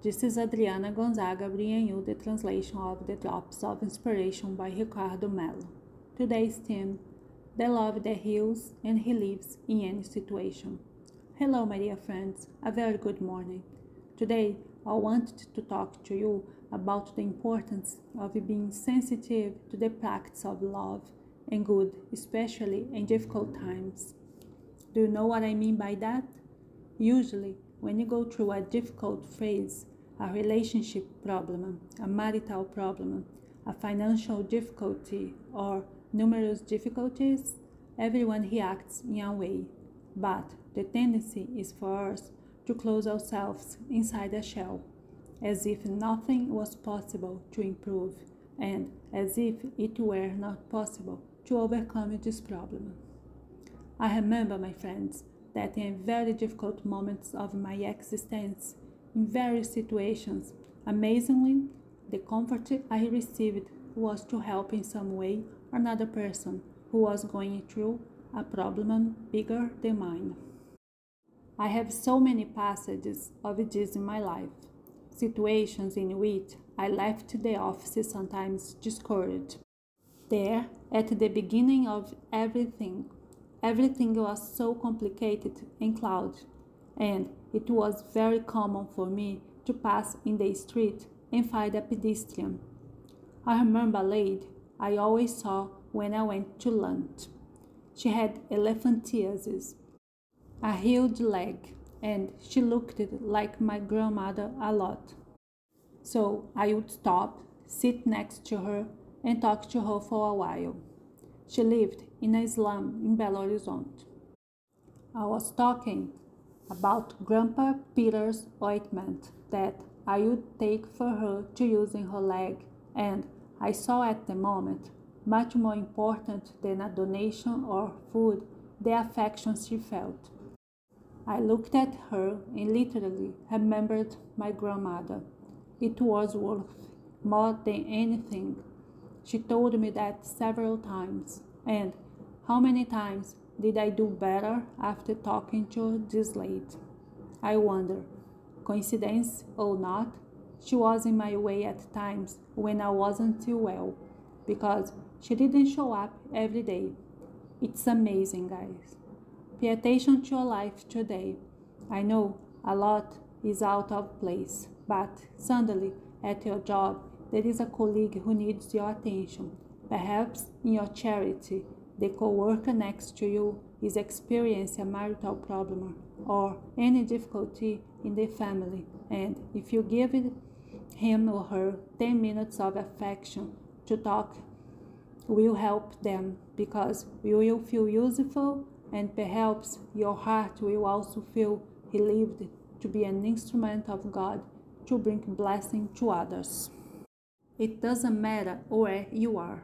This is Adriana Gonzaga bringing you the translation of The Drops of Inspiration by Ricardo Mello. Today's theme The Love That Heals and He Lives in Any Situation. Hello, my dear friends, a very good morning. Today, I wanted to talk to you about the importance of being sensitive to the practice of love and good, especially in difficult times. Do you know what I mean by that? Usually, when you go through a difficult phase, a relationship problem, a marital problem, a financial difficulty, or numerous difficulties, everyone reacts in a way. But the tendency is for us to close ourselves inside a shell, as if nothing was possible to improve, and as if it were not possible to overcome this problem. I remember, my friends, that in very difficult moments of my existence, in various situations, amazingly, the comfort I received was to help in some way another person who was going through a problem bigger than mine. I have so many passages of this in my life, situations in which I left the office sometimes discouraged. There, at the beginning of everything, Everything was so complicated and clouded, and it was very common for me to pass in the street and find a pedestrian. I remember a lady I always saw when I went to lunch. She had elephantiasis, a huge leg, and she looked like my grandmother a lot. So I would stop, sit next to her, and talk to her for a while. She lived in a slum in Belo Horizonte. I was talking about Grandpa Peter's ointment that I would take for her to use in her leg, and I saw at the moment, much more important than a donation or food, the affection she felt. I looked at her and literally remembered my grandmother. It was worth more than anything she told me that several times. And how many times did I do better after talking to this lady? I wonder, coincidence or not, she was in my way at times when I wasn't too well because she didn't show up every day. It's amazing, guys. Pay attention to your life today. I know a lot is out of place, but suddenly at your job there is a colleague who needs your attention. Perhaps in your charity, the co-worker next to you is experiencing a marital problem or any difficulty in the family, and if you give him or her 10 minutes of affection to talk, will help them because you will feel useful and perhaps your heart will also feel relieved to be an instrument of God to bring blessing to others. It doesn't matter where you are.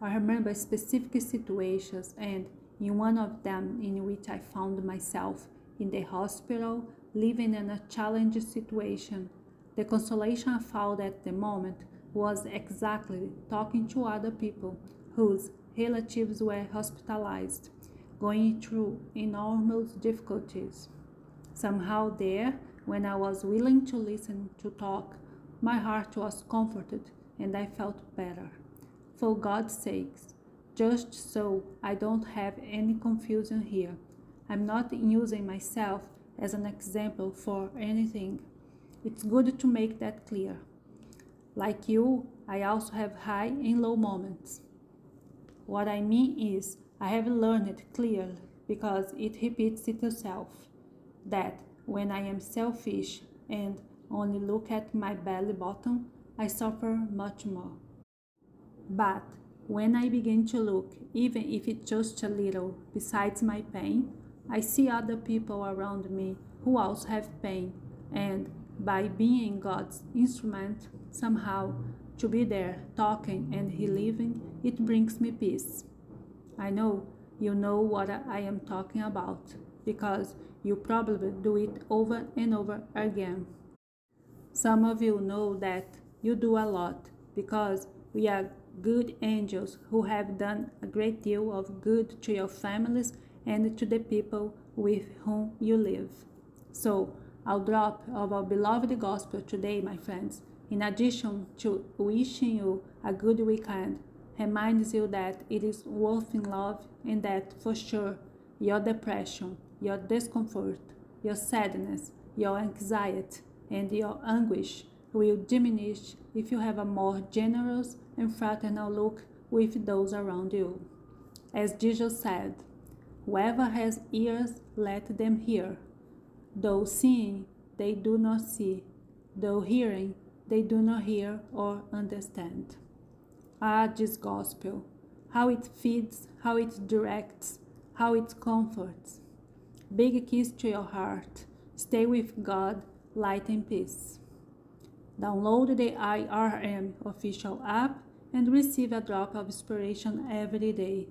I remember specific situations, and in one of them, in which I found myself in the hospital, living in a challenging situation, the consolation I found at the moment was exactly talking to other people whose relatives were hospitalized, going through enormous difficulties. Somehow, there, when I was willing to listen to talk, my heart was comforted and I felt better. For God's sakes, just so I don't have any confusion here, I'm not using myself as an example for anything. It's good to make that clear. Like you, I also have high and low moments. What I mean is, I have learned it clearly because it repeats itself that when I am selfish and only look at my belly button, I suffer much more. But when I begin to look, even if it's just a little, besides my pain, I see other people around me who also have pain, and by being God's instrument, somehow to be there talking and relieving, it brings me peace. I know you know what I am talking about because you probably do it over and over again. Some of you know that you do a lot because we are good angels who have done a great deal of good to your families and to the people with whom you live. So, Our drop of our beloved gospel today, my friends, in addition to wishing you a good weekend, reminds you that it is worth in love and that for sure your depression, your discomfort, your sadness, your anxiety, and your anguish will diminish if you have a more generous and fraternal look with those around you. As Jesus said, Whoever has ears, let them hear. Though seeing, they do not see. Though hearing, they do not hear or understand. Ah, this gospel, how it feeds, how it directs, how it comforts. Big kiss to your heart. Stay with God, light and peace. Download the IRM official app and receive a drop of inspiration every day.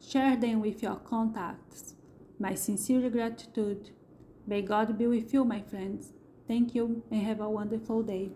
Share them with your contacts. My sincere gratitude. May God be with you, my friends. Thank you and have a wonderful day.